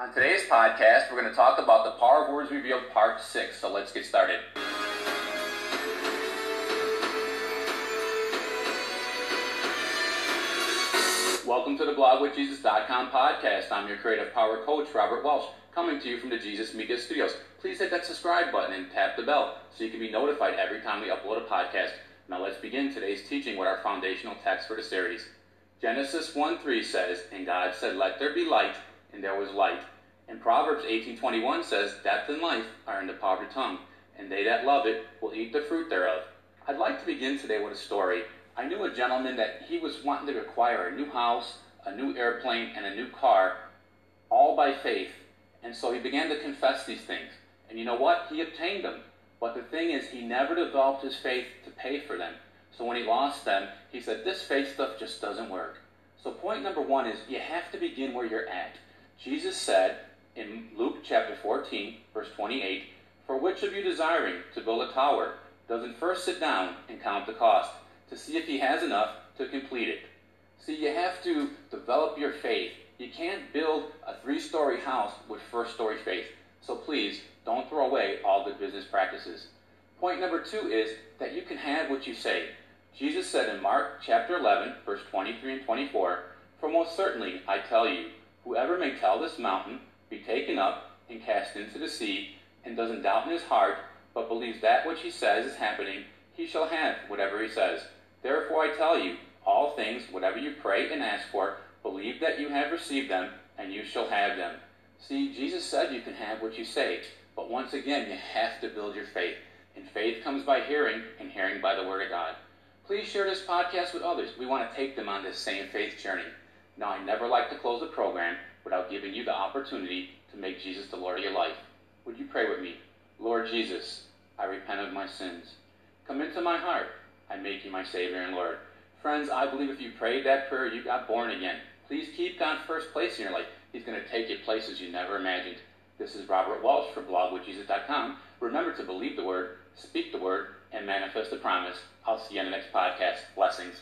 On today's podcast, we're going to talk about the Power of Words Revealed Part 6. So let's get started. Welcome to the blogwithjesus.com podcast. I'm your creative power coach, Robert Welsh, coming to you from the Jesus Media Studios. Please hit that subscribe button and tap the bell so you can be notified every time we upload a podcast. Now let's begin today's teaching with our foundational text for the series. Genesis 1 3 says, And God said, Let there be light, and there was light. And Proverbs 18:21 says, "Death and life are in the power of the tongue, and they that love it will eat the fruit thereof." I'd like to begin today with a story. I knew a gentleman that he was wanting to acquire a new house, a new airplane, and a new car, all by faith. And so he began to confess these things. And you know what? He obtained them. But the thing is, he never developed his faith to pay for them. So when he lost them, he said, This faith stuff just doesn't work. So point number one is you have to begin where you're at. Jesus said, in Luke chapter 14, verse 28, For which of you desiring to build a tower doesn't first sit down and count the cost to see if he has enough to complete it? See, you have to develop your faith. You can't build a three story house with first story faith. So please, don't throw away all good business practices. Point number two is that you can have what you say. Jesus said in Mark chapter 11, verse 23 and 24, For most certainly I tell you, whoever may tell this mountain, be taken up and cast into the sea, and doesn't doubt in his heart, but believes that which he says is happening, he shall have whatever he says. Therefore I tell you, all things, whatever you pray and ask for, believe that you have received them, and you shall have them. See, Jesus said you can have what you say, but once again, you have to build your faith. And faith comes by hearing, and hearing by the Word of God. Please share this podcast with others. We want to take them on this same faith journey. Now, I never like to close a program without giving you the opportunity to make Jesus the Lord of your life. Would you pray with me? Lord Jesus, I repent of my sins. Come into my heart. I make you my Savior and Lord. Friends, I believe if you prayed that prayer, you got born again. Please keep God first place in your life. He's going to take you places you never imagined. This is Robert Walsh from blogwithjesus.com. Remember to believe the word, speak the word, and manifest the promise. I'll see you on the next podcast. Blessings.